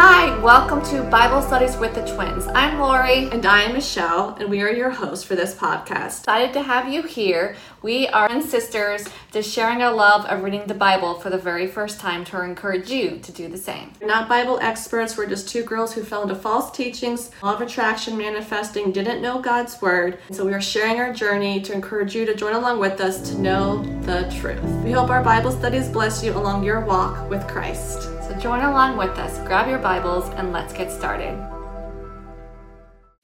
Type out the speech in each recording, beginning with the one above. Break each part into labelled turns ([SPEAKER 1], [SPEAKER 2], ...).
[SPEAKER 1] Hi, welcome to Bible Studies with the Twins. I'm Lori.
[SPEAKER 2] And I am Michelle, and we are your hosts for this podcast.
[SPEAKER 1] Excited to have you here. We are twin sisters just sharing our love of reading the Bible for the very first time to encourage you to do the same.
[SPEAKER 2] We're not Bible experts, we're just two girls who fell into false teachings, law of attraction, manifesting, didn't know God's word. So we are sharing our journey to encourage you to join along with us to know the truth. We hope our Bible studies bless you along your walk with Christ.
[SPEAKER 1] Join along with us, grab your Bibles, and let's get started.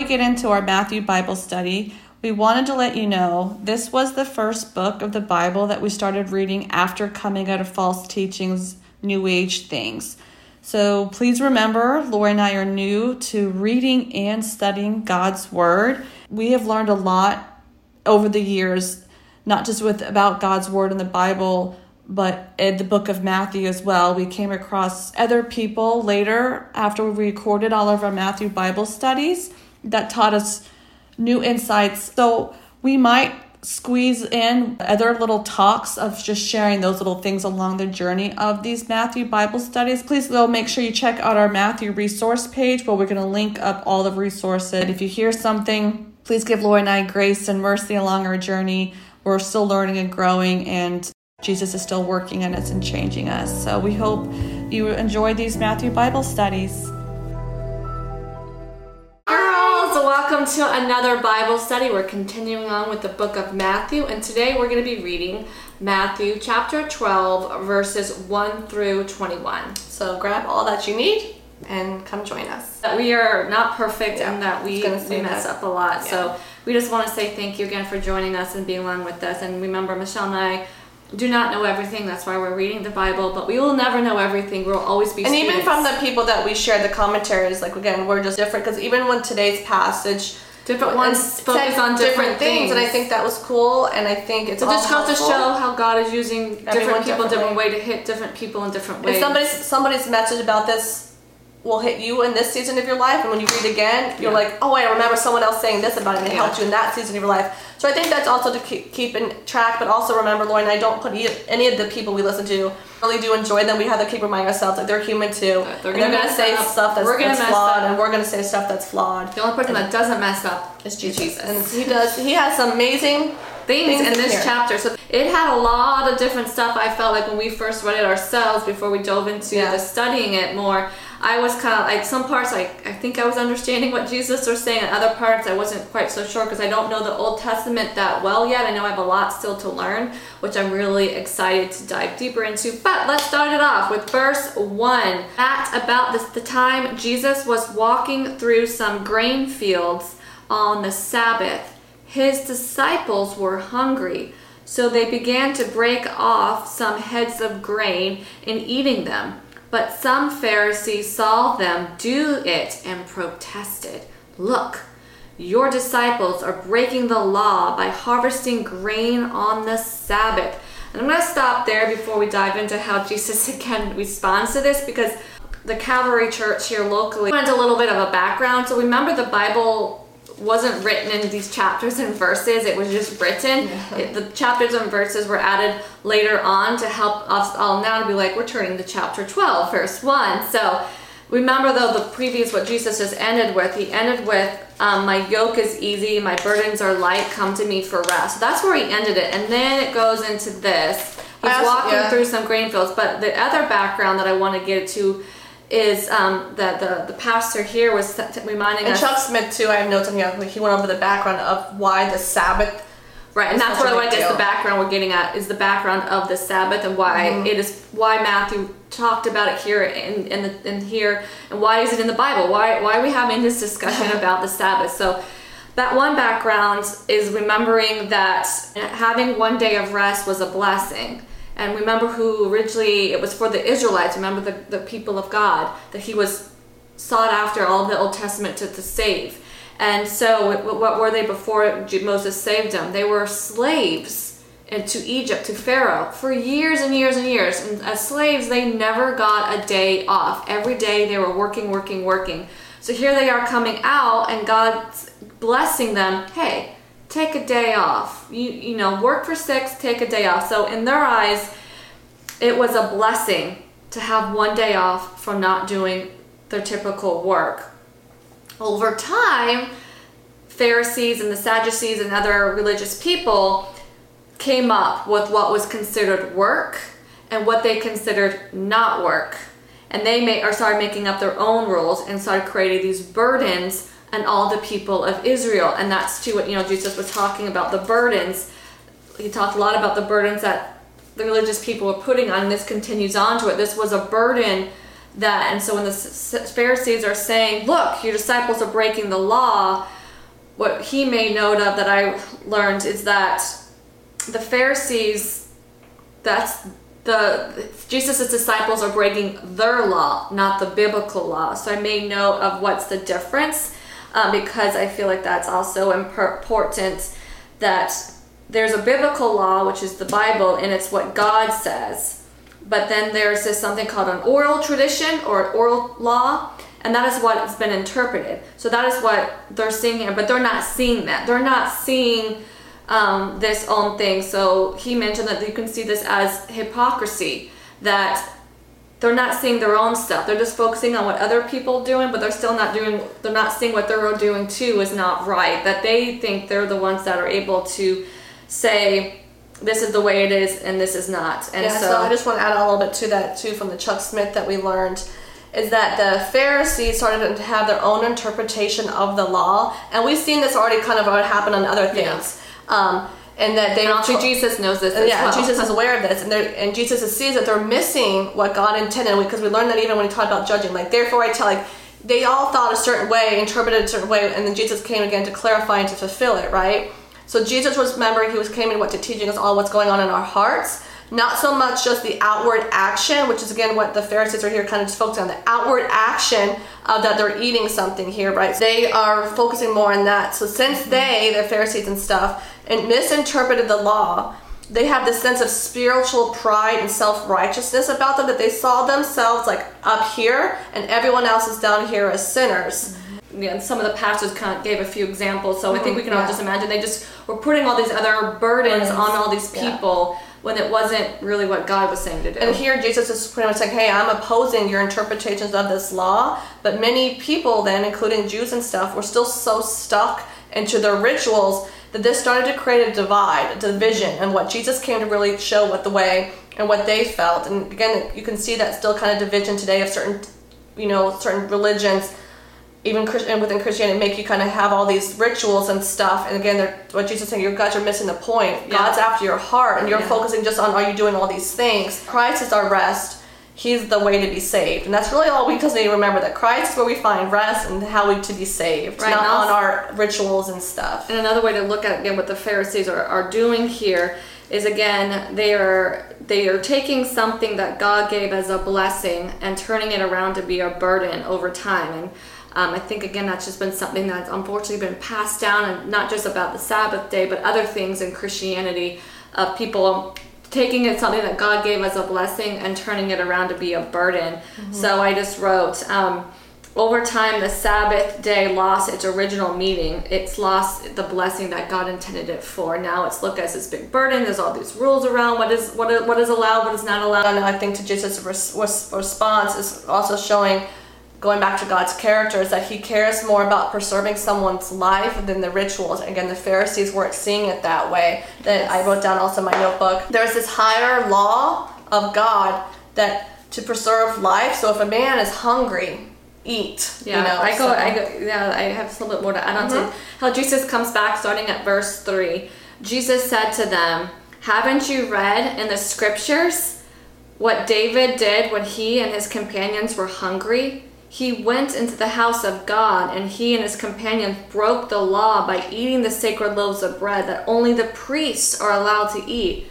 [SPEAKER 2] We get into our Matthew Bible study. We wanted to let you know this was the first book of the Bible that we started reading after coming out of false teachings, New Age things. So please remember, Lori and I are new to reading and studying God's Word. We have learned a lot over the years, not just with about God's Word in the Bible, but in the book of Matthew as well. We came across other people later after we recorded all of our Matthew Bible studies that taught us new insights. So we might squeeze in other little talks of just sharing those little things along the journey of these Matthew Bible studies. Please though make sure you check out our Matthew resource page where we're going to link up all the resources. And if you hear something, please give Lori and I grace and mercy along our journey. We're still learning and growing and Jesus is still working in us and changing us. So we hope you enjoy these Matthew Bible studies.
[SPEAKER 1] Girls, welcome to another Bible study. We're continuing on with the book of Matthew, and today we're going to be reading Matthew chapter 12, verses 1 through 21.
[SPEAKER 2] So grab all that you need and come join us.
[SPEAKER 1] We are not perfect yeah, and that we, we mess that. up a lot.
[SPEAKER 2] Yeah.
[SPEAKER 1] So we just want to say thank you again for joining us and being along with us. And remember, Michelle and I do not know everything. That's why we're reading the Bible, but we will never know everything. We'll always be.
[SPEAKER 2] And
[SPEAKER 1] students.
[SPEAKER 2] even from the people that we share the commentaries, like again, we're just different. Because even when today's passage,
[SPEAKER 1] different ones focus on different, different things, things,
[SPEAKER 2] and I think that was cool. And I think it's
[SPEAKER 1] it just goes to show how God is using different people, different way to hit different people in different ways.
[SPEAKER 2] If somebody's somebody's message about this will hit you in this season of your life, and when you read again, you're yeah. like, oh, I remember someone else saying this about it, and it yeah. helped you in that season of your life. So I think that's also to keep, keep in track, but also remember, Lauren, I don't put any of the people we listen to really do enjoy them. We have to keep reminding ourselves that they're human too.
[SPEAKER 1] they're gonna,
[SPEAKER 2] gonna say
[SPEAKER 1] up.
[SPEAKER 2] stuff that's,
[SPEAKER 1] that's
[SPEAKER 2] flawed,
[SPEAKER 1] up.
[SPEAKER 2] and we're gonna say stuff that's flawed.
[SPEAKER 1] The only person and that doesn't mess up is Jesus.
[SPEAKER 2] And he does. He has some amazing
[SPEAKER 1] things,
[SPEAKER 2] things
[SPEAKER 1] in this
[SPEAKER 2] here.
[SPEAKER 1] chapter. So it had a lot of different stuff. I felt like when we first read it ourselves before we dove into
[SPEAKER 2] Yeah.
[SPEAKER 1] the studying it more. I was kind of like some parts I, I think I was understanding what Jesus was saying, and other parts I wasn't quite so sure because I don't know the Old Testament that well yet. I know I have a lot still to learn, which I'm really excited to dive deeper into. But let's start it off with verse 1. At about this, the time Jesus was walking through some grain fields on the Sabbath, his disciples were hungry. So they began to break off some heads of grain and eating them. But some Pharisees saw them do it and protested. Look, your disciples are breaking the law by harvesting grain on the Sabbath. And I'm going to stop there before we dive into how Jesus again responds to this because the Calvary Church here locally went a little bit of a background. So remember the Bible wasn't written in these chapters and verses it was just written.
[SPEAKER 2] Yeah.
[SPEAKER 1] it, the chapters and verses were added later on to help us all now to be like we're turning to chapter 12 verse 1 so remember though the previous what jesus just ended with he ended with um, my yoke is easy my burdens are light come to me for rest. So that's where he ended it. And then it goes into this. He's
[SPEAKER 2] also-
[SPEAKER 1] walking
[SPEAKER 2] yeah.
[SPEAKER 1] through some grain fields but the other background that i want to get to is um, that the, the pastor here was t- t- reminding
[SPEAKER 2] And
[SPEAKER 1] us
[SPEAKER 2] Chuck Smith too. I have notes on here. He went over the background of why the Sabbath.
[SPEAKER 1] Right, and that's what I guess the background we're getting at is the background of the Sabbath and why
[SPEAKER 2] Mm-hmm.
[SPEAKER 1] it is why Matthew talked about it here the, in here and why is it in the Bible? Why why are we having this discussion about the Sabbath? So that one background is remembering that having one day of rest was a blessing. And remember who originally it was for the Israelites, remember the, the people of God, that he was sought after all the Old Testament to, to save. And so, what, were they before Moses saved them? They were slaves to Egypt, to Pharaoh, for years and years and years. And as slaves, they never got a day off. Every day they were working, working, working. So here they are coming out, and God's blessing them. Hey, take a day off. You you know, work for six, take a day off. So in their eyes, it was a blessing to have one day off from not doing their typical work. Over time, Pharisees and the Sadducees and other religious people came up with what was considered work and what they considered not work. And they may, or started making up their own rules and started creating these burdens on all the people of Israel. And that's too what you know Jesus was talking about the burdens. He talked a lot about the burdens that the religious people were putting on. And this continues on to it. This was a burden that, and so when the Pharisees are saying, "Look, your disciples are breaking the law," what he made note of that I learned is that the Pharisees, that's the Jesus' disciples are breaking their law, not the biblical law. So I made note of what's the difference um, because I feel like that's also important that there's a biblical law, which is the Bible, and it's what God says. But then there's this something called an oral tradition or oral law, and that is what has been interpreted. So that is what they're seeing here, but they're not seeing that. They're not seeing um, this own thing. So he mentioned that you can see this as hypocrisy, that they're not seeing their own stuff. They're just focusing on what other people are doing, but they're still not doing, they're not seeing what they're doing too is not right. That they think they're the ones that are able to say, this is the way it is and this is not. And
[SPEAKER 2] yeah, so, so I just want to add a little bit to that too from the Chuck Smith that we learned is that the Pharisees started to have their own interpretation of the law, and we've seen this already kind of happen on other things. Yeah. Um, and that they
[SPEAKER 1] and also Jesus knows this.
[SPEAKER 2] yeah,
[SPEAKER 1] well.
[SPEAKER 2] Jesus is aware of this, and and Jesus sees that they're missing what God intended because we learned that even when he talked about judging. Like, therefore, I tell like they all thought a certain way, interpreted a certain way, and then Jesus came again to clarify and to fulfill it. Right. So Jesus was remembering he was came in what to teaching us all what's going on in our hearts not so much just the outward action, which is again what the Pharisees are here kind of just focusing on the outward action of that they're eating something here, right? They are focusing more on that. So since they, the Pharisees and stuff, and misinterpreted the law, they have this sense of spiritual pride and self-righteousness about them that they saw themselves like up here and everyone else is down here as sinners.
[SPEAKER 1] Mm-hmm. Yeah, some of the pastors kind of gave a few examples, so mm-hmm. I think we can yeah. all just imagine they just were putting all these other burdens, on all these people. Yeah when it wasn't really what God was saying to do.
[SPEAKER 2] And here Jesus is pretty much saying, hey, I'm opposing your interpretations of this law. But many people then, including Jews and stuff, were still so stuck into their rituals that this started to create a divide, a division, and what Jesus came to really show what the way and what they felt. And again, you can see that still kind of division today of certain, you know, certain religions even Christian within Christianity make you kind of have all these rituals and stuff. And again, they're, what Jesus is saying, you guys are missing the point. Yeah. God's after your heart, and you're yeah. focusing just on are you doing all these things. Christ is our rest. He's the way to be saved, and that's really all we just need to remember that Christ is where we find rest and how we to be saved, right. not also, on our rituals and stuff.
[SPEAKER 1] And another way to look at again what the Pharisees are, are doing here is again they are they are taking something that God gave as a blessing and turning it around to be a burden over time and um, I think again that's just been something that's unfortunately been passed down, and not just about the Sabbath day, but other things in Christianity of people taking it something that God gave as a blessing and turning it around to be a burden. Mm-hmm. So I just wrote. Um, over time, the Sabbath day lost its original meaning. It's lost the blessing that God intended it for. Now it's looked as this big burden. There's all these rules around what is what is, what is allowed, what is not allowed.
[SPEAKER 2] And I think to Jesus' response is also showing going back to God's character is that he cares more about preserving someone's life than the rituals. Again, the Pharisees weren't seeing it that way. That I wrote down also in my notebook. There's this higher law of God that to preserve life. So if a man is hungry, eat.
[SPEAKER 1] Yeah, you know, I go. So. I go. Yeah, I have a little bit more to add on mm-hmm. to how Jesus comes back, starting at verse three. Jesus said to them, "Haven't you read in the scriptures?" What David did when he and his companions were hungry, he went into the house of God, and he and his companions broke the law by eating the sacred loaves of bread that only the priests are allowed to eat.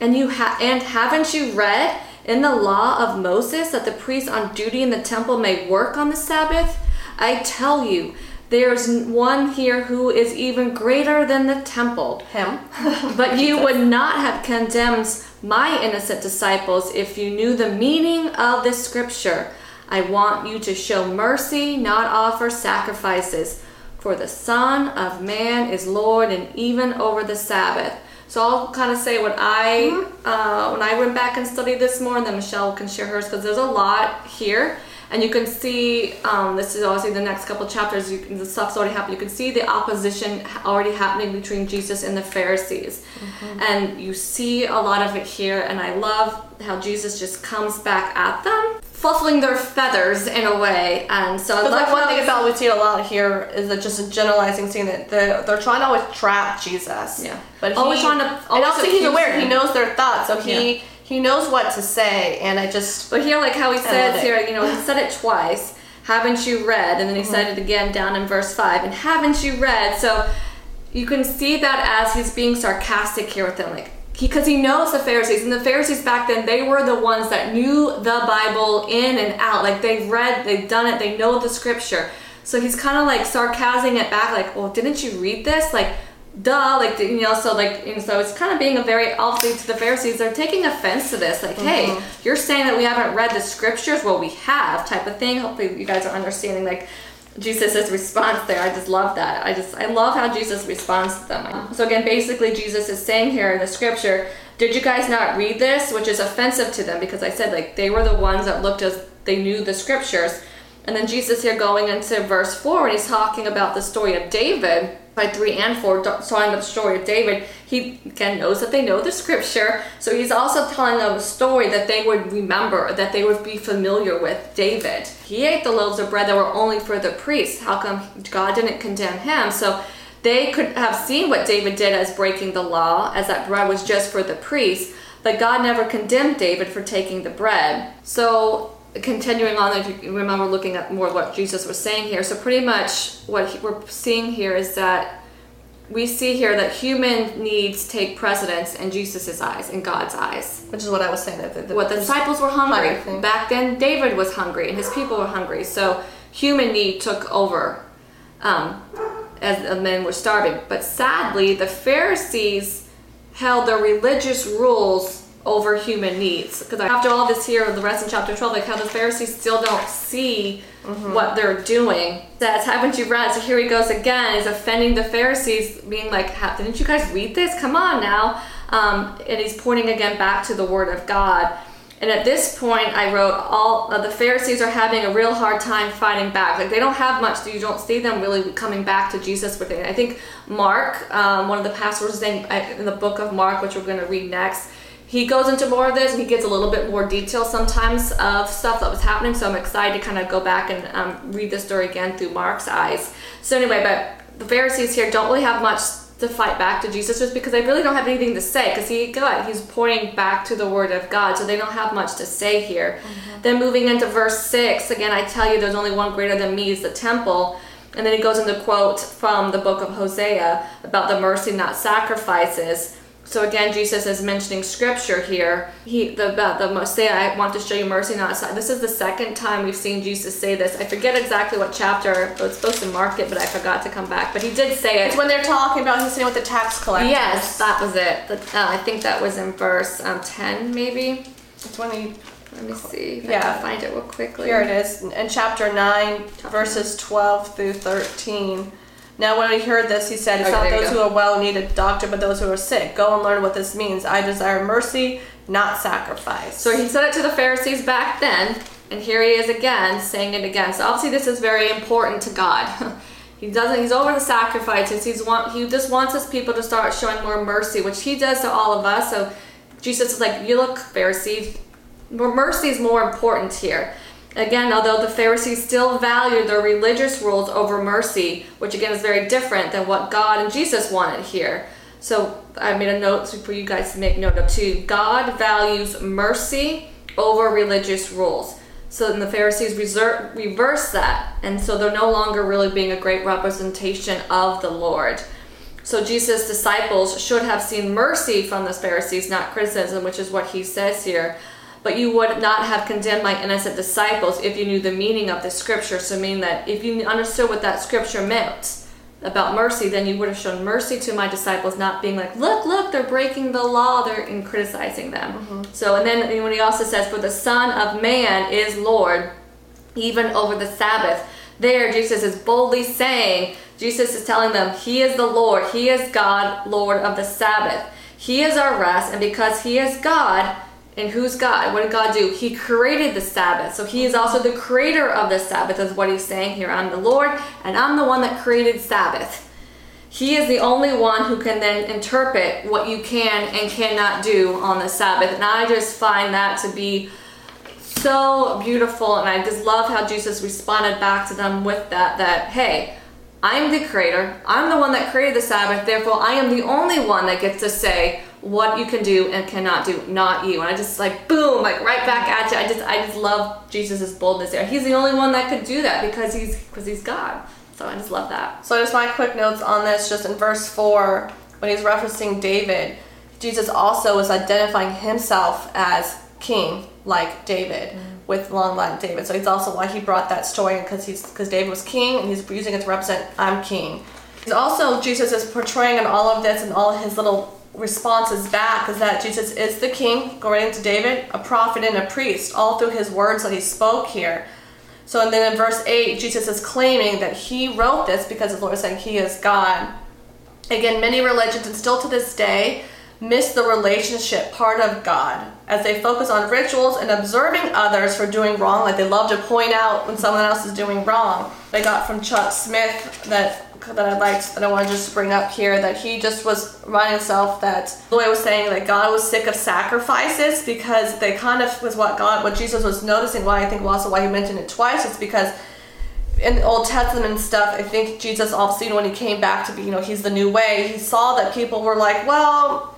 [SPEAKER 1] And you ha- and haven't you read in the law of Moses that the priests on duty in the temple may work on the Sabbath? I tell you, there's one here who is even greater than the temple.
[SPEAKER 2] Him.
[SPEAKER 1] but you would not have condemned my innocent disciples if you knew the meaning of this scripture. I want you to show mercy, not offer sacrifices. For the Son of Man is Lord and even over the Sabbath. So I'll kind of say what I, mm-hmm. uh, when I went back and studied this more, and then Michelle can share hers because there's a lot here. And you can see um, this is obviously the next couple chapters. You can, the stuff's already happened. You can see the opposition already happening between Jesus and the Pharisees, mm-hmm. and you see a lot of it here. And I love how Jesus just comes back at them, fluffing their feathers in a way. And so,
[SPEAKER 2] but like one thing about we see a lot here is that just a generalizing scene that they're, they're trying to always trap Jesus.
[SPEAKER 1] Yeah,
[SPEAKER 2] but
[SPEAKER 1] always
[SPEAKER 2] he,
[SPEAKER 1] trying to.
[SPEAKER 2] and also he's aware. Him. He knows their thoughts, so he. Yeah he knows what to say, and I just.
[SPEAKER 1] But here, like how he says here, you know, he said it twice. Haven't you read? And then he mm-hmm. said it again down in verse five. And haven't you read? So you can see that as he's being sarcastic here with them, like because he, he, knows the Pharisees, and the Pharisees back then they were the ones that knew the Bible in and out. Like they've read, they've done it, they know the Scripture. So he's kind of like sarcasming it back, like, "Well, didn't you read this? Like, duh like you know so like and so it's kind of being a very obviously to the pharisees they're taking offense to this like mm-hmm. hey you're saying that we haven't read the scriptures well we have type of thing. Hopefully you guys are understanding like jesus' response there. I just love that. I just i love how jesus responds to them. So again basically jesus is saying here in the scripture did you guys not read this? which is offensive to them because i said like they were the ones that looked as they knew the scriptures. And then jesus here going into verse 4 and he's talking about the story of david by 3 and 4 telling the story of David, he again knows that they know the scripture. So he's also telling them a story that they would remember, that they would be familiar with David. He ate the loaves of bread that were only for the priests. How come God didn't condemn him? So they could have seen what David did as breaking the law, as that bread was just for the priests, but God never condemned David for taking the bread. So continuing on, if you remember looking at more what Jesus was saying here. So pretty much what we're seeing here is that we see here that human needs take precedence in Jesus' eyes, in God's eyes.
[SPEAKER 2] Which is what I was saying. That the,
[SPEAKER 1] the, what the disciples were hungry. Back then, David was hungry and his people were hungry. So human need took over um, as the men were starving. But sadly, the Pharisees held their religious rules over human needs. Because after all this here, the rest in chapter 12, like how the Pharisees still don't see mm-hmm. what they're doing. That's haven't you read? So here he goes again. He's offending the Pharisees, being like, didn't you guys read this? Come on now. Um, and he's pointing again back to the Word of God. And at this point, I wrote all uh, the Pharisees are having a real hard time fighting back. Like they don't have much. So you don't see them really coming back to Jesus with it. I think Mark, um, one of the pastors in, in the book of Mark, which we're going to read next, he goes into more of this and he gives a little bit more detail sometimes of stuff that was happening. So I'm excited to kind of go back and um, read the story again through Mark's eyes. So anyway, but the Pharisees here don't really have much to fight back to Jesus just because they really don't have anything to say because he God he's pointing back to the word of God so they don't have much to say here. Mm-hmm. Then moving into verse 6 again I tell you there's only one greater than me is the temple and then he goes into quote from the book of Hosea about the mercy not sacrifices so again, Jesus is mentioning scripture here. He the about the say I want to show you mercy, not side. This is the second time we've seen Jesus say this. I forget exactly what chapter. I was supposed to mark it, but I forgot to come back. But he did say it.
[SPEAKER 2] It's when they're talking about him sitting with the tax collectors.
[SPEAKER 1] Yes, that was it. The, uh, I think that was in verse um, ten, maybe.
[SPEAKER 2] It's when he.
[SPEAKER 1] Let me see. yeah, I can find it real quickly.
[SPEAKER 2] Here it is in chapter nine, chapter verses twelve through thirteen. Now, when he heard this, he said, It's okay, not those who are well need a doctor, but those who are sick. Go and learn what this means. I desire mercy, not sacrifice.
[SPEAKER 1] So he said it to the Pharisees back then, and here he is again saying it again. So obviously, this is very important to God. he doesn't. He's over the sacrifices. He's want. He just wants his people to start showing more mercy, which he does to all of us. So Jesus is like, "You look, Pharisees. Mercy is more important here." Again, although the Pharisees still valued their religious rules over mercy, which again is very different than what God and Jesus wanted here. So I made a note for you guys to make note of too. God values mercy over religious rules. So then the Pharisees reverse that, and so they're no longer really being a great representation of the Lord. So Jesus' disciples should have seen mercy from the Pharisees, not criticism, which is what he says here but you would not have condemned my innocent disciples if you knew the meaning of the scripture. So, mean that if you understood what that scripture meant about mercy, then you would have shown mercy to my disciples, not being like, look, look, they're breaking the law, they're in criticizing them. Mm-hmm. So, and then when he also says, For the Son of Man is Lord, even over the Sabbath. There, Jesus is boldly saying, Jesus is telling them, He is the Lord, He is God, Lord of the Sabbath. He is our rest, and because He is God, And who's God? What did God do? He created the Sabbath. So he is also the creator of the Sabbath, is what he's saying here. I'm the Lord, and I'm the one that created Sabbath. He is the only one who can then interpret what you can and cannot do on the Sabbath. And I just find that to be so beautiful. And I just love how Jesus responded back to them with that, that, hey, I'm the creator. I'm the one that created the Sabbath. Therefore, I am the only one that gets to say what you can do and cannot do, not you. And I just like boom, like right back at you. I just I just love Jesus's boldness there. He's the only one that could do that because he's because he's God. So I just love that.
[SPEAKER 2] So just my quick notes on this, just in verse four, when he's referencing David, Jesus also is identifying himself as king, like David, mm. with long line David. So it's also why he brought that story because he's because David was king and he's using it to represent I'm king. He's also Jesus is portraying in all of this and all his little responses back is that Jesus is the king, according to David, a prophet and a priest, all through his words that he spoke here. So and then in verse 8, Jesus is claiming that he wrote this because the Lord saying he is God. Again, many religions, and still to this day, miss the relationship part of God as they focus on rituals and observing others for doing wrong. Like they love to point out when someone else is doing wrong. They got from Chuck Smith that that I liked that I want to just bring up here that he just was reminding himself that the way I was saying that God was sick of sacrifices because they kind of was what God what Jesus was noticing why I think also why he mentioned it twice is because in the Old Testament stuff, I think Jesus obviously when he came back to be, you know, he's the new way, he saw that people were like, well,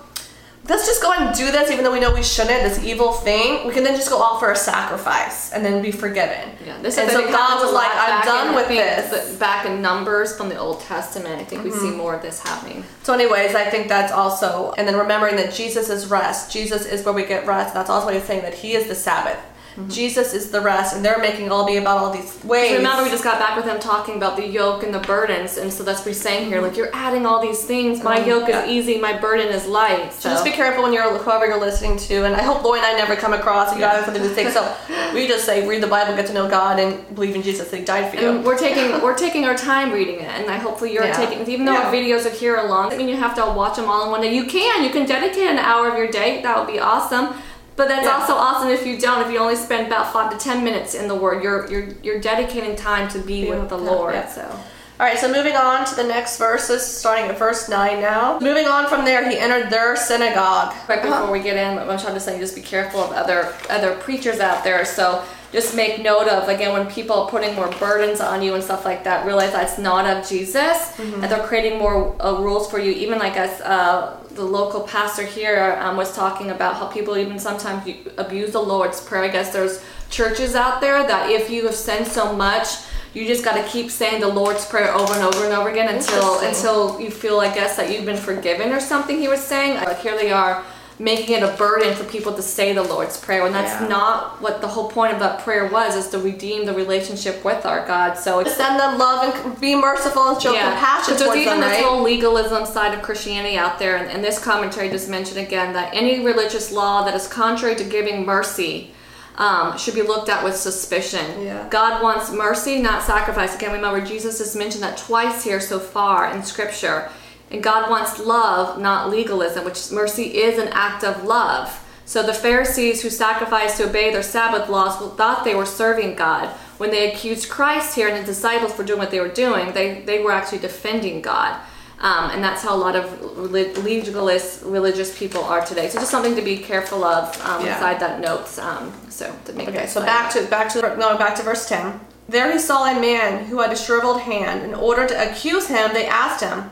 [SPEAKER 2] let's just go and do this, even though we know we shouldn't. This evil thing, we can then just go offer a sacrifice and then be forgiven.
[SPEAKER 1] Yeah, this
[SPEAKER 2] and
[SPEAKER 1] is
[SPEAKER 2] so God was like, I'm done with
[SPEAKER 1] this. Back in Numbers from the Old Testament, I think mm-hmm. we see mm-hmm. more of this happening.
[SPEAKER 2] So, anyways, I think that's also, and then remembering that Jesus is rest. Jesus is where we get rest. That's also what he's saying that He is the Sabbath. Mm-hmm. Jesus is the rest, and they're making all be about all these ways.
[SPEAKER 1] Remember, we just got back with them talking about the yoke and the burdens, and so that's what we're saying here. Like you're adding all these things. My mm-hmm. yoke yeah. is easy, my burden is light.
[SPEAKER 2] So. so. just be careful when you're whoever you're listening to, and I hope Lori and I never come across you guys with a mistake. So we just say read the Bible, get to know God, and believe in Jesus that He died for you.
[SPEAKER 1] And we're taking we're taking our time reading it, and I hopefully you're yeah. taking. Even though yeah. our videos are here along, I mean you have to watch them all in one day. You can. You can dedicate an hour of your day. That would be awesome but that's yeah. also awesome if you don't. If you only spend about five to ten minutes in the Word, you're you're you're dedicating time to be, be with the Lord. Yeah. So.
[SPEAKER 2] All right, so moving on to the next verses, starting at verse 9 now. Moving on from there, he entered their synagogue.
[SPEAKER 1] Right before uh-huh. we get in, I'm trying to say just be careful of other other preachers out there. So just make note of, again, when people are putting more burdens on you and stuff like that, realize that's not of Jesus. Mm-hmm. And they're creating more uh, rules for you. Even like as uh, the local pastor here um, was talking about how people even sometimes abuse the Lord's Prayer. I guess there's churches out there that if you have sinned so much, you just got to keep saying the Lord's Prayer over and over and over again until until you feel, I guess, that you've been forgiven or something. He was saying, like here they are making it a burden for people to say the Lord's Prayer when that's yeah. not what the whole point of that prayer was is to redeem the relationship with our God. So
[SPEAKER 2] send them love and be merciful and show yeah. compassion
[SPEAKER 1] but there's even
[SPEAKER 2] them,
[SPEAKER 1] this
[SPEAKER 2] right?
[SPEAKER 1] whole legalism side of Christianity out there, and, and this commentary just mentioned again that any religious law that is contrary to giving mercy. Um, should be looked at with suspicion.
[SPEAKER 2] Yeah.
[SPEAKER 1] God wants mercy, not sacrifice. Again, remember Jesus has mentioned that twice here so far in Scripture. And God wants love, not legalism, which mercy is an act of love. So the Pharisees who sacrificed to obey their Sabbath laws thought they were serving God. When they accused Christ here and the disciples for doing what they were doing, they, they were actually defending God. Um, and that's how a lot of legalist religious people are today. So just something to be careful of um, yeah. inside that notes. Um, so to make
[SPEAKER 2] okay. So back to back to no back to verse ten. There he saw a man who had a shriveled hand. In order to accuse him, they asked him,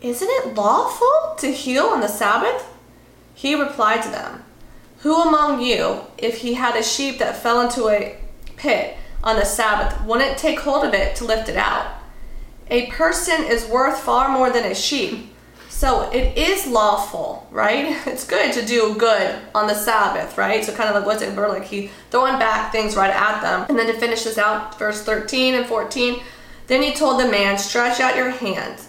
[SPEAKER 2] isn't it lawful to heal on the Sabbath? He replied to them, Who among you, if he had a sheep that fell into a pit on the Sabbath, wouldn't take hold of it to lift it out? A person is worth far more than a sheep. So it is lawful, right? It's good to do good on the Sabbath, right? So kind of like what's it, like he throwing back things right at them. And then to finish this out, verse 13 and 14, then he told the man, stretch out your hand.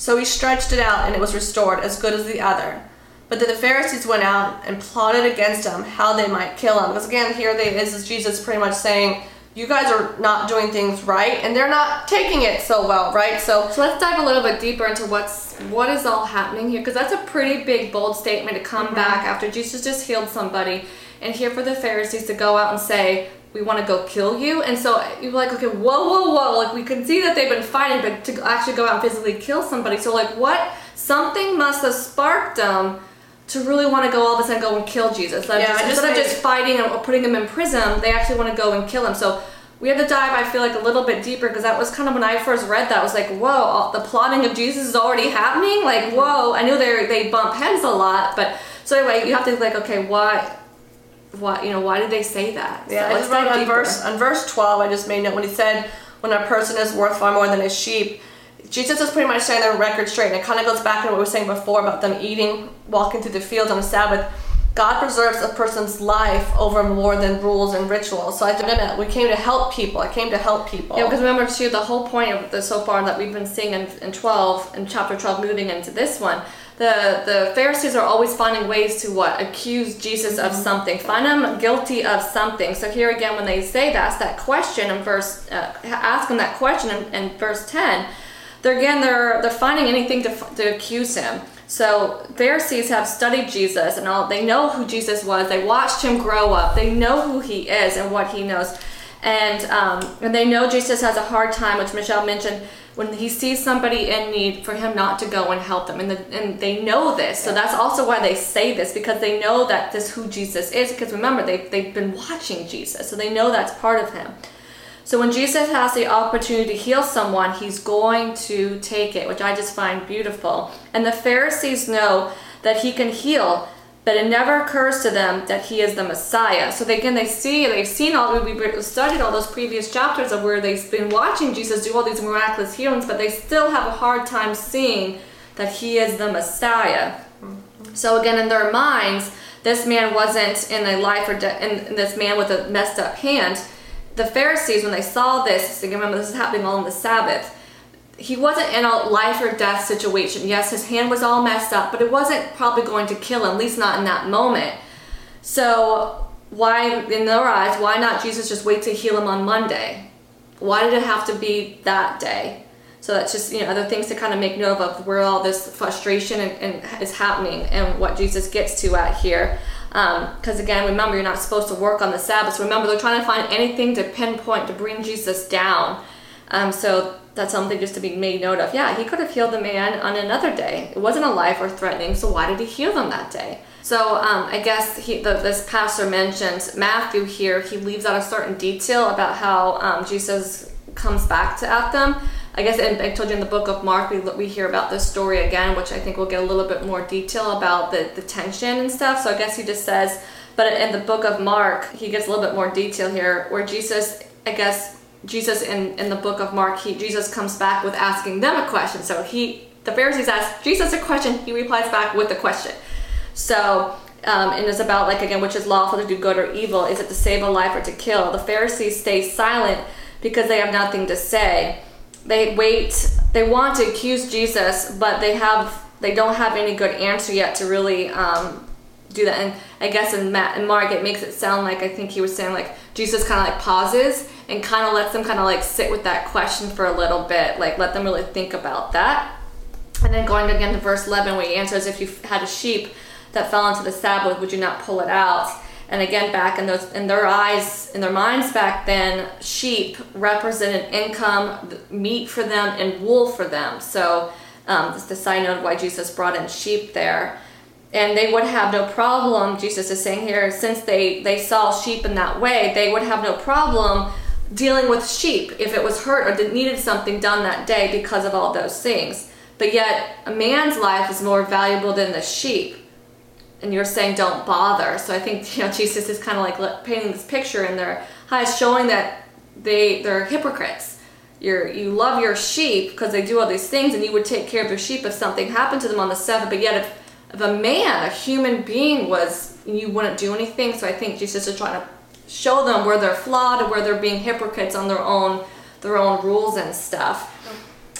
[SPEAKER 2] So he stretched it out, and it was restored, as good as the other. But then the Pharisees went out and plotted against him how they might kill him. Because again, here they is, is Jesus pretty much saying,
[SPEAKER 3] you guys are not doing things right and they're not taking it so well right so
[SPEAKER 1] So let's dive a little bit deeper into what's what is all happening here because that's a pretty big bold statement to come mm-hmm. back after Jesus just healed somebody and here for the Pharisees to go out and say we want to go kill you. And so you're like okay whoa whoa whoa like we can see that they've been fighting but to actually go out and physically kill somebody. So like what? Something must have sparked them to really want to go all of a sudden go and kill Jesus. Like,
[SPEAKER 3] Yeah, I
[SPEAKER 1] just- instead of just fighting and putting him in prison they actually want to go and kill him so we had to dive i feel like a little bit deeper because that was kind of when i first read that I was like whoa all- the plotting of jesus is already happening? Like whoa. I knew they they bump heads a lot but so anyway you have to like okay why why you know why did they say that
[SPEAKER 3] Yeah,
[SPEAKER 1] so
[SPEAKER 3] I just wrote on
[SPEAKER 1] deeper.
[SPEAKER 3] verse on verse twelve. I just made note when he said, "When a person is worth far more than a sheep." Jesus is pretty much saying their record straight, and it kind of goes back to what we were saying before about them eating, walking through the fields on the Sabbath. God preserves a person's life over more than rules and rituals. So I think we came to help people. I came to help people.
[SPEAKER 1] Yeah, because remember too, the whole point of the so far that we've been seeing in, in twelve, in chapter twelve, moving into this one, the the Pharisees are always finding ways to what accuse Jesus of something, find him guilty of something. So here again, when they say that, ask that question in verse, uh, ask him that question in, in verse ten, they're again they're they're finding anything to to accuse him. So Pharisees have studied Jesus and all they know who Jesus was. They watched him grow up. They know who he is and what he knows. And um, and they know Jesus has a hard time, which Michelle mentioned, when he sees somebody in need, for him not to go and help them. And, the, and they know this. So that's also why they say this, because they know that this who Jesus is. Because remember, they, they've been watching Jesus, so they know that's part of him. So when Jesus has the opportunity to heal someone, he's going to take it, which I just find beautiful. And the Pharisees know that he can heal, but it never occurs to them that he is the Messiah. So they, again, they see, they've seen all, we studied all those previous chapters of where they've been watching Jesus do all these miraculous healings, but they still have a hard time seeing that he is the Messiah. So again, in their minds, this man wasn't in a life or death, and this man with a messed up hand. The Pharisees, when they saw this, again, remember this is happening all on the Sabbath. He wasn't in a life or death situation. Yes, his hand was all messed up, but it wasn't probably going to kill him, at least not in that moment. So why, in their eyes, why not Jesus just wait to heal him on Monday? Why did it have to be that day? So that's just you know other things to kind of make note of where all this frustration and, and is happening and what Jesus gets to at here. Because again, remember you're not supposed to work on the Sabbath. Remember they're trying to find anything to pinpoint to bring Jesus down. Um, so that's something just to be made note of. Yeah, he could have healed the man on another day. It wasn't a life or threatening. So why did he heal them that day? So um, I guess he, the, this pastor mentions Matthew here. He leaves out a certain detail about how um, Jesus comes back to at them. I guess and I told you in the book of Mark we, we hear about this story again, which I think we'll get a little bit more detail about the, the tension and stuff. So I guess he just says, but in the book of Mark, he gets a little bit more detail here where Jesus, I guess Jesus in, in the book of Mark, he Jesus comes back with asking them a question. So he the Pharisees ask Jesus a question, he replies back with a question. So um, and it's about like again which is lawful to do good or evil. Is it to save a life or to kill? The pharisees stay silent because they have nothing to say. They wait they want to accuse jesus but they have they don't have any good answer yet to really um, do that. And i guess in matt and mark it makes it sound like i think he was saying like jesus kind of like pauses and kind of lets them kind of like sit with that question for a little bit like let them really think about that. And then going again to verse 11 where he answers if you had a sheep that fell into the sabbath would you not pull it out? And again back in those in their eyes in their minds back then sheep represented income meat for them and wool for them. So um, the side note why jesus brought in sheep there. And they would have no problem jesus is saying here since they they saw sheep in that way they would have no problem dealing with sheep if it was hurt or needed something done that day because of all those things but yet a man's life is more valuable than the sheep and you're saying don't bother. So I think you know Jesus is kind of like painting this picture in their eyes, showing that they they're hypocrites. You're you love your sheep because they do all these things, and you would take care of your sheep if something happened to them on the seventh. But yet, if if a man, a human being, was you wouldn't do anything. So I think Jesus is trying to show them where they're flawed and where they're being hypocrites on their own their own rules and stuff.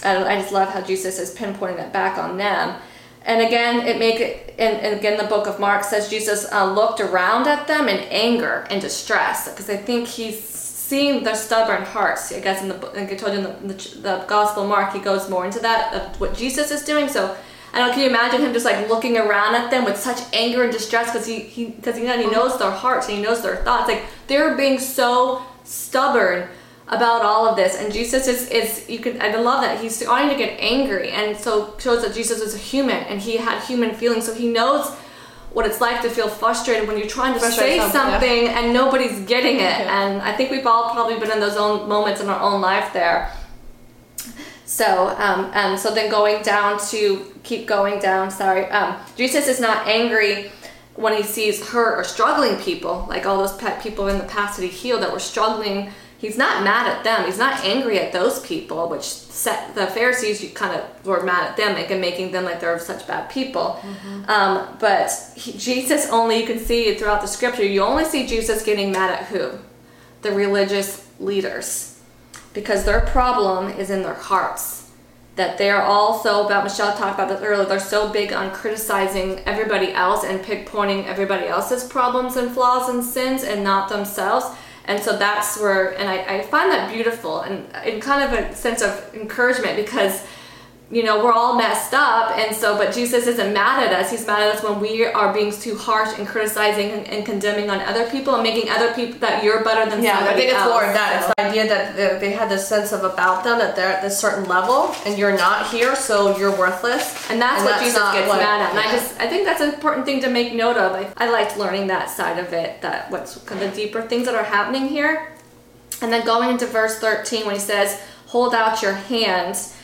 [SPEAKER 1] And I just love how Jesus is pinpointing that back on them. And again, it make it, and, and again, the book of Mark says Jesus uh, looked around at them in anger and distress because I think he's seeing their stubborn hearts. I guess in the like I told you in the, the, the Gospel Mark, he goes more into that of what Jesus is doing. So Know, can you imagine him just like looking around at them with such anger and distress because he he because he, he knows their hearts and he knows their thoughts. Like they're being so stubborn about all of this and jesus is, is you can i love that he's starting to get angry and so shows that jesus is a human and he had human feelings so he knows what it's like to feel frustrated when you're trying to
[SPEAKER 3] Frustrated
[SPEAKER 1] say
[SPEAKER 3] something, yeah.
[SPEAKER 1] and nobody's getting it
[SPEAKER 3] Yeah.
[SPEAKER 1] and i think we've all probably been in those own moments in our own life there so, um, um, so then going down to keep going down. Sorry, um, Jesus is not angry when he sees hurt or struggling people, like all those pet people in the past that he healed that were struggling. He's not mad at them. He's not angry at those people, which set the Pharisees kind of were mad at them, like, and making them like they're such bad people. Um, but he, Jesus only you can see throughout the scripture. You only see Jesus getting mad at who? The religious leaders because their problem is in their hearts. That they're all so about Michelle talked about this earlier, they're so big on criticizing everybody else and pinpointing everybody else's problems and flaws and sins and not themselves. And so that's where, and I, I find that beautiful and in kind of a sense of encouragement because you know, we're all messed up, and so, but Jesus isn't mad at us. He's mad at us when we are being too harsh and criticizing and, and condemning on other people and making other people that you're better than
[SPEAKER 3] Yeah, I think it's
[SPEAKER 1] else.
[SPEAKER 3] more of that.
[SPEAKER 1] So-
[SPEAKER 3] It's the idea that they- they had this sense of about them that they're at this certain level and you're not here, so you're worthless.
[SPEAKER 1] And that's what Jesus gets
[SPEAKER 3] what-
[SPEAKER 1] mad at. And I just, I think that's an important thing to make note of. I, I liked learning that side of it, that what's kind of the deeper things that are happening here. And then going into verse 13 when he says, hold out your hands.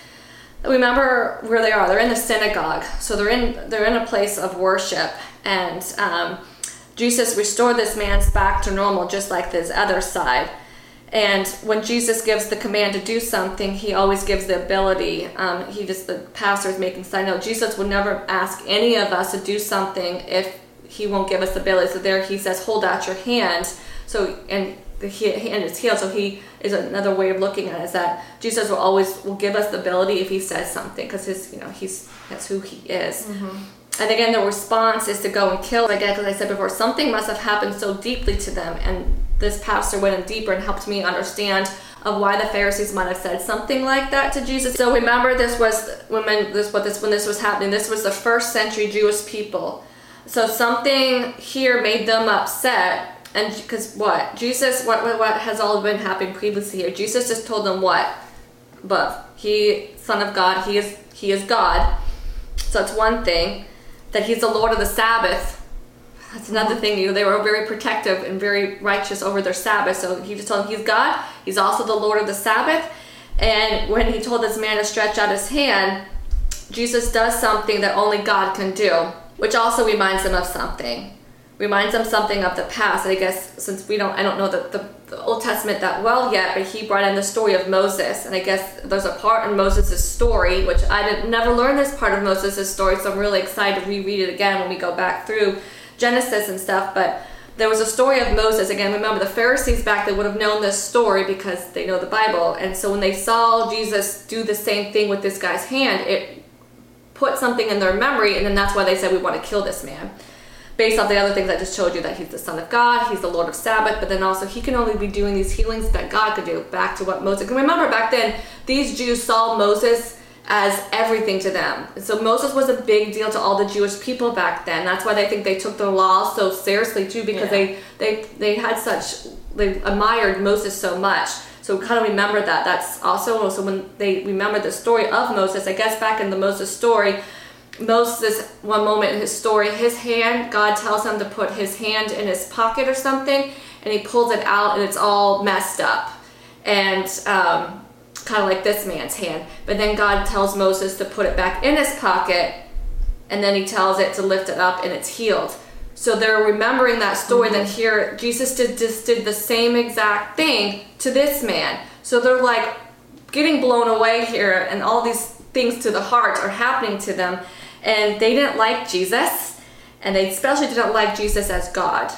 [SPEAKER 1] Remember where they are. They're in the synagogue. So they're in, they're in a place of worship. And um, Jesus restored this man's back to normal, just like this other side. And when Jesus gives the command to do something, he always gives the ability. Um, he just, the pastor is making sign. note. Jesus would never ask any of us to do something if he won't give us the ability. So there he says, hold out your hand. So, and the he- hand is healed. So he is another way of looking at it is that Jesus will always will give us the ability if he says something because his, you know, he's, that's who he is. Mm-hmm. And again, the response is to go and kill. Again, because I said before, something must have happened so deeply to them. And this pastor went in deeper and helped me understand of why the Pharisees might have said something like that to Jesus. So remember, this was when this what this when this was happening. This was the first century Jewish people. So something here made them upset. And because what Jesus, what, what what has all been happening previously here? Jesus just told them what, but he, Son of God, he is he is God. So it's one thing. That he's the Lord of the Sabbath. That's another uh-huh. thing. You know, they were very protective and very righteous over their Sabbath. So he just told them he's God. He's also the Lord of the Sabbath. And when he told this man to stretch out his hand, Jesus does something that only God can do, which also reminds them of something. Reminds them something of the past. And I guess since we don't, I don't know the, the, the Old Testament that well yet, but he brought in the story of Moses. And I guess there's a part in Moses' story, which I didn't never learned this part of Moses' story, so I'm really excited to reread it again when we go back through Genesis and stuff. But there was a story of Moses. Again, remember the Pharisees back they would have known this story because they know the Bible. And so when they saw Jesus do the same thing with this guy's hand, it put something in their memory, and then that's why they said we want to kill this man. Based off the other things I just showed you, that he's the Son of God, he's the Lord of Sabbath, but then also he can only be doing these healings that God could do. Back to what Moses. And remember, back then these Jews saw Moses as everything to them. So Moses was a big deal to all the Jewish people back then. That's why they think they took the law so seriously too, because
[SPEAKER 3] Yeah.
[SPEAKER 1] they they they had such they admired Moses so much. So kind of remember that. That's also also when they remember the story of Moses. I guess back in the Moses story, Moses one moment in his story, his hand, God tells him to put his hand in his pocket or something, and he pulls it out and it's all messed up. And um, kind of like this man's hand. But then God tells Moses to put it back in his pocket, and then he tells it to lift it up and it's healed. So they're remembering that story. Then here, Jesus did just did the same exact thing to this man. So they're like getting blown away here, and all these things to the heart are happening to them, and they didn't like Jesus, and they especially didn't like Jesus as God.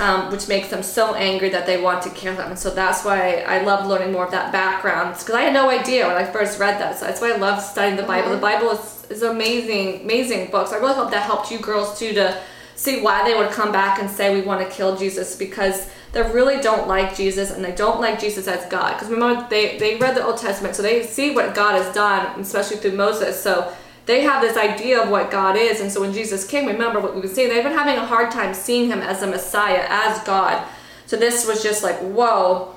[SPEAKER 1] Um, which makes them so angry that they want to kill him. And so that's why I love learning more of that background because I had no idea when I first read that. So that's why I love studying the Bible. The Bible is, is amazing, amazing books. I really hope that helped you girls too to see why they would come back and say we want to kill Jesus because they really don't like Jesus and they don't like Jesus as God. Because remember, they, they read the Old Testament, so they see what God has done, especially through Moses. So they have this idea of what God is. And so when Jesus came, remember what we were saying, they've been having a hard time seeing him as a Messiah, as God. So this was just like, whoa.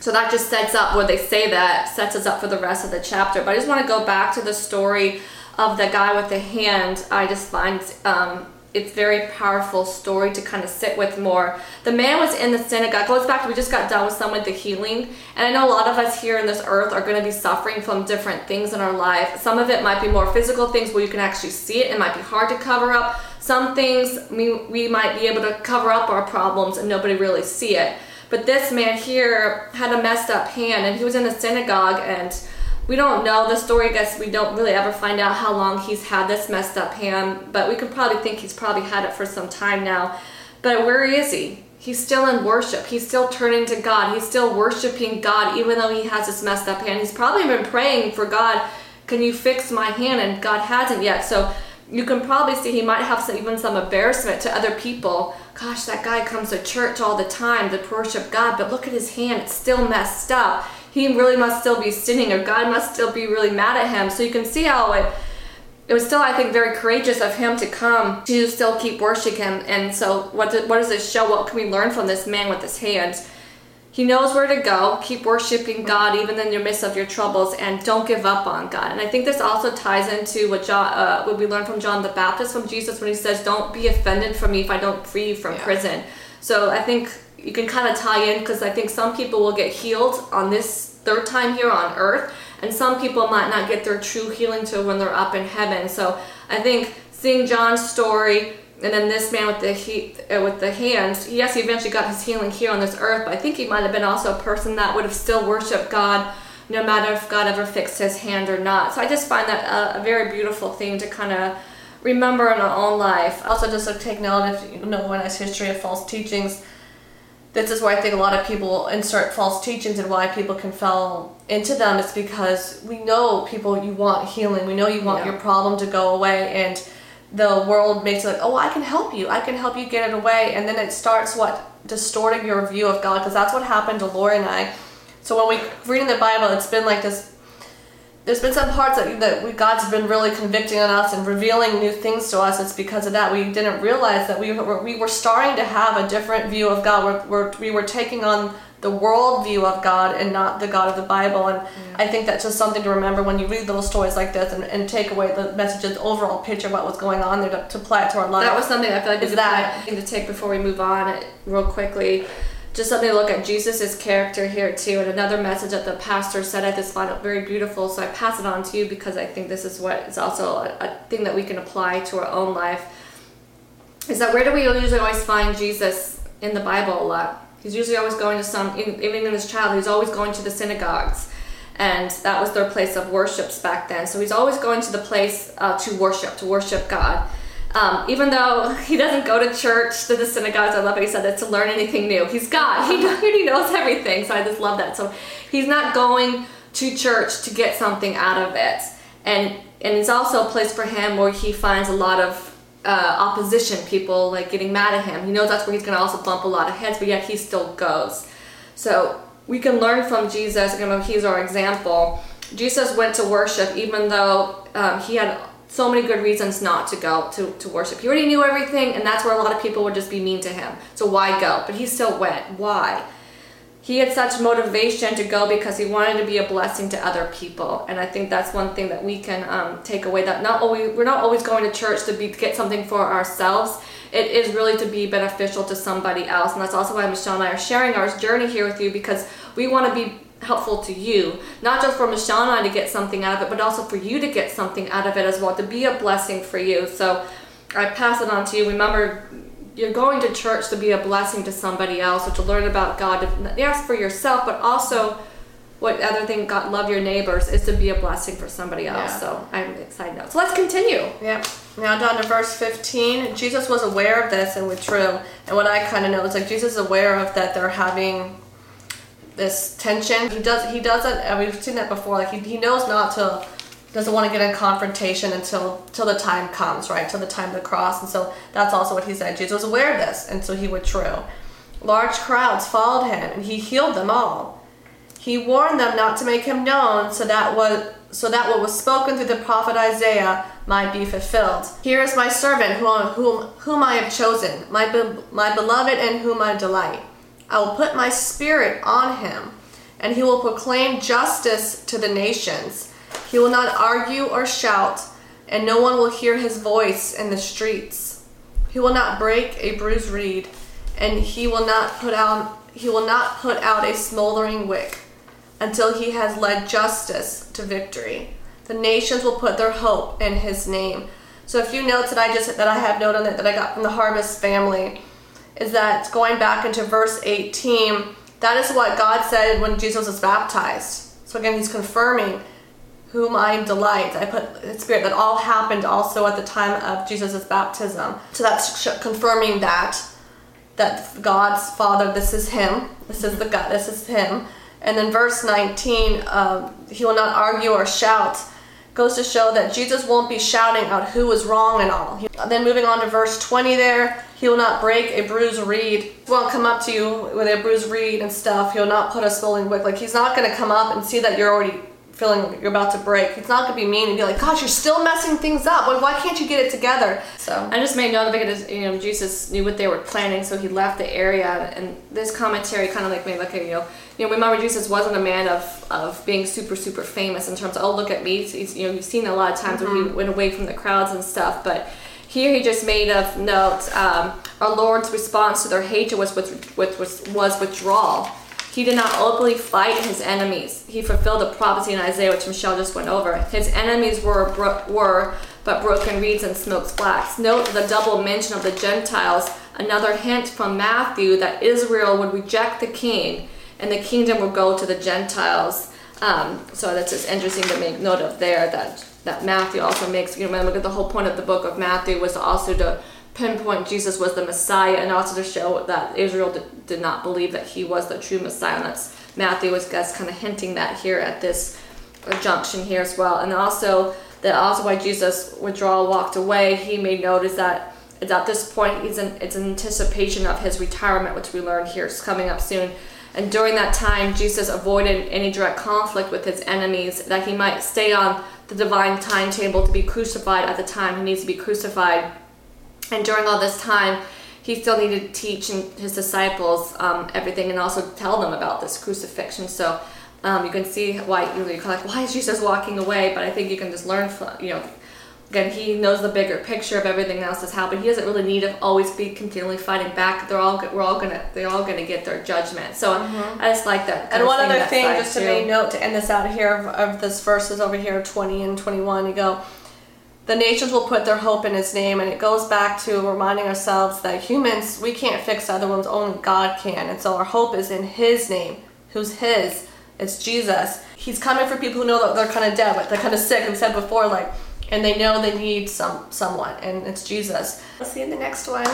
[SPEAKER 1] So that just sets up where they say that, sets us up for the rest of the chapter. But I just want to go back to the story of the guy with the hand. I just find um, it's very powerful story to kind of sit with more. The man was in the synagogue. Goes back we just got done with someone the healing, and I know a lot of us here in this earth are going to be suffering from different things in our life. Some of it might be more physical things where you can actually see it. It might be hard to cover up. Some things we we might be able to cover up our problems and nobody really see it. But this man here had a messed up hand, and he was in a synagogue and we don't know the story. I guess we don't really ever find out how long he's had this messed up hand, but we could probably think he's probably had it for some time now. But where is he? He's still in worship. He's still turning to God. He's still worshiping God, even though he has this messed up hand. He's probably been praying for God, can you fix my hand? And God hasn't yet. So you can probably see he might have some, even some embarrassment to other people. Gosh, that guy comes to church all the time to worship God, but look at his hand, it's still messed up he really must still be sinning or God must still be really mad at him. So you can see how it it was still, I think, very courageous of him to come to still keep worshiping him. And so, what, do, what does this show? What can we learn from this man with his hands? He knows where to go. Keep worshiping God even in the midst of your troubles, and don't give up on God. And I think this also ties into what John, uh, what we learned from John the Baptist from Jesus when he says, "Don't be offended for me if I don't free you from yeah. prison." So I think you can kind of tie in because I think some people will get healed on this third time here on earth, and some people might not get their true healing till when they're up in heaven. So I think seeing John's story and then this man with the he, uh, with the hands, yes, he eventually got his healing here on this earth, but I think he might have been also a person that would have still worshipped God no matter if God ever fixed his hand or not. So I just find that a, a very beautiful thing to kind of remember in our own life. Also, just to take note if you know one has history of false teachings this is why I think a lot of people insert false teachings and why people can fall into them is because we know people you want healing. We know you want yeah. your problem to go away and the world makes it like, oh, I can help you. I can help you get it away. And then it starts what? Distorting your view of God because that's what happened to Lori and I. So when we read in the Bible, it's been like this there's been some parts that, that we, God's been really convicting on us and revealing new things to us. It's because of that we didn't realize that we were, we were starting to have a different view of God. We're, we're, we were taking on the world view of God and not the God of the Bible. And yeah. I think that's just something to remember when you read little stories like this and, and take away the message, of the overall picture of what was going on there to, to apply it to our life. That was something I feel like is that thing to take before we move on real quickly just something to look at Jesus' character here too. And another message that the pastor said I just found very beautiful. So I pass it on to you because I think this is what is also a, a thing that we can apply to our own life. Is that where do we usually always find Jesus in the Bible a lot? He's usually always going to some, even in his child, he's always going to the synagogues. And that was their place of worships back then. So he's always going to the place uh, to worship, to worship God. Um, even though he doesn't go to church, to the synagogues, I love what he said that to learn anything new. He's God. He already knows everything. So I just love that. So he's not going to church to get something out of it. And and it's also a place for him where he finds a lot of uh, opposition, people like getting mad at him. He knows that's where he's going to also bump a lot of heads, but yet he still goes. So we can learn from Jesus. You know, he's our example. Jesus went to worship even though um, he had so many good reasons not to go to, to worship. He already knew everything, and that's where a lot of people would just be mean to him. So why go? But he still went. Why? He had such motivation to go because he wanted to be a blessing to other people, and I think that's one thing that we can um, take away. That not always we're not always going to church to be to get something for ourselves. It is really to be beneficial to somebody else, and that's also why Michelle and I are sharing our journey here with you because we want to be helpful to you, not just for Michelle and I to get something out of it, but also for you to get something out of it as well, to be a blessing for you. So I pass it on to you. Remember, you're going to church to be a blessing to somebody else or to learn about God, yes, for yourself, but also what other thing God love your neighbors is to be a blessing for somebody else. Yeah. So I'm excited now. So let's continue.
[SPEAKER 3] Yeah. Now down to verse 15. Jesus was aware of this and withdrew. And what I kind of know is like Jesus is aware of that they're having this tension. He does he doesn't and we've seen that before, like he, he knows not to doesn't want to get in confrontation until till the time comes, right? Till the time of the cross. And so that's also what he said. Jesus was aware of this, and so he withdrew.
[SPEAKER 2] Large crowds followed him, and he healed them all. He warned them not to make him known, so that was so that what was spoken through the prophet Isaiah might be fulfilled. Here is my servant whom, whom, whom I have chosen, my, be, my beloved in whom I delight. I will put my spirit on him, and he will proclaim justice to the nations. He will not argue or shout, and no one will hear his voice in the streets. He will not break a bruised reed, and he will not put out he will not put out a smoldering wick until he has led justice to victory. The nations will put their hope in his name. So a few notes that I just that I have note on it that I got from the Harvest family is that going back into verse 18, that is what God said when Jesus was baptized. So again, he's confirming whom I delight. I put the spirit that all happened also at the time of Jesus' baptism. So that's confirming that that God's Father, this is Him. This is the God. This is Him. And then verse 19, um, he will not argue or shout, goes to show that Jesus won't be shouting out who is wrong and all. Then moving on to verse 20 there, he will not break a bruised reed. He won't come up to you with a bruised reed and stuff. He'll not put a smoldering wick. Like he's not going to come up and see that you're already feeling you're about to break. It's not gonna be mean and be like, gosh, you're still messing things up. Like, why can't you get it together? So
[SPEAKER 1] I just made note of it because you know Jesus knew what they were planning, so he left the area. And this commentary kind of like made like you know, you know, remember Jesus wasn't a man of of being super super famous in terms of oh look at me. He's, you know, you've seen a lot of times mm-hmm. when he mm-hmm. went away from the crowds and stuff, but. Here he just made of note um, our Lord's response to their hatred was, with, with, was, was withdrawal he did not openly fight his enemies. He fulfilled the prophecy in Isaiah, which Michelle just went over. His enemies were were but broken reeds and smoked flax. Note the double mention of the Gentiles, another hint from Matthew that Israel would reject the king and the kingdom would go to the Gentiles. Um, so that's just interesting to make note of there that, that Matthew also makes. You remember the whole point of the book of Matthew was also to pinpoint Jesus was the Messiah and also to show that Israel did, did not believe that he was the true Messiah. And that's Matthew was kind of hinting that here at this junction here as well. And also that also why Jesus withdrawal walked away, he made notice that it's at this point he's in it's an anticipation of his retirement, which we learn here is coming up soon. And during that time, Jesus avoided any direct conflict with his enemies, that he might stay on the divine timetable to be crucified at the time he needs to be crucified and during all this time, he still needed to teach his disciples um, everything and also tell them about this crucifixion. So um, you can see why you're like, why is Jesus walking away? But I think you can just learn from, you know, again, he knows the bigger picture of everything else that's happened. He doesn't really need to always be continually fighting back. They're all, we're all gonna, they're all gonna get their judgment. So mm-hmm. I just like that.
[SPEAKER 2] And one other thing, just to make note to end this out here of, of this verses over here, 20 and 21, you go, the nations will put their hope in his name and it goes back to reminding ourselves that humans we can't fix other ones only god can. And so our hope is in his name who's his. It's jesus. He's coming for people who know that they're kind of dead but they're kind of sick we said before like and they know they need some someone and it's jesus. I'll see you in the next one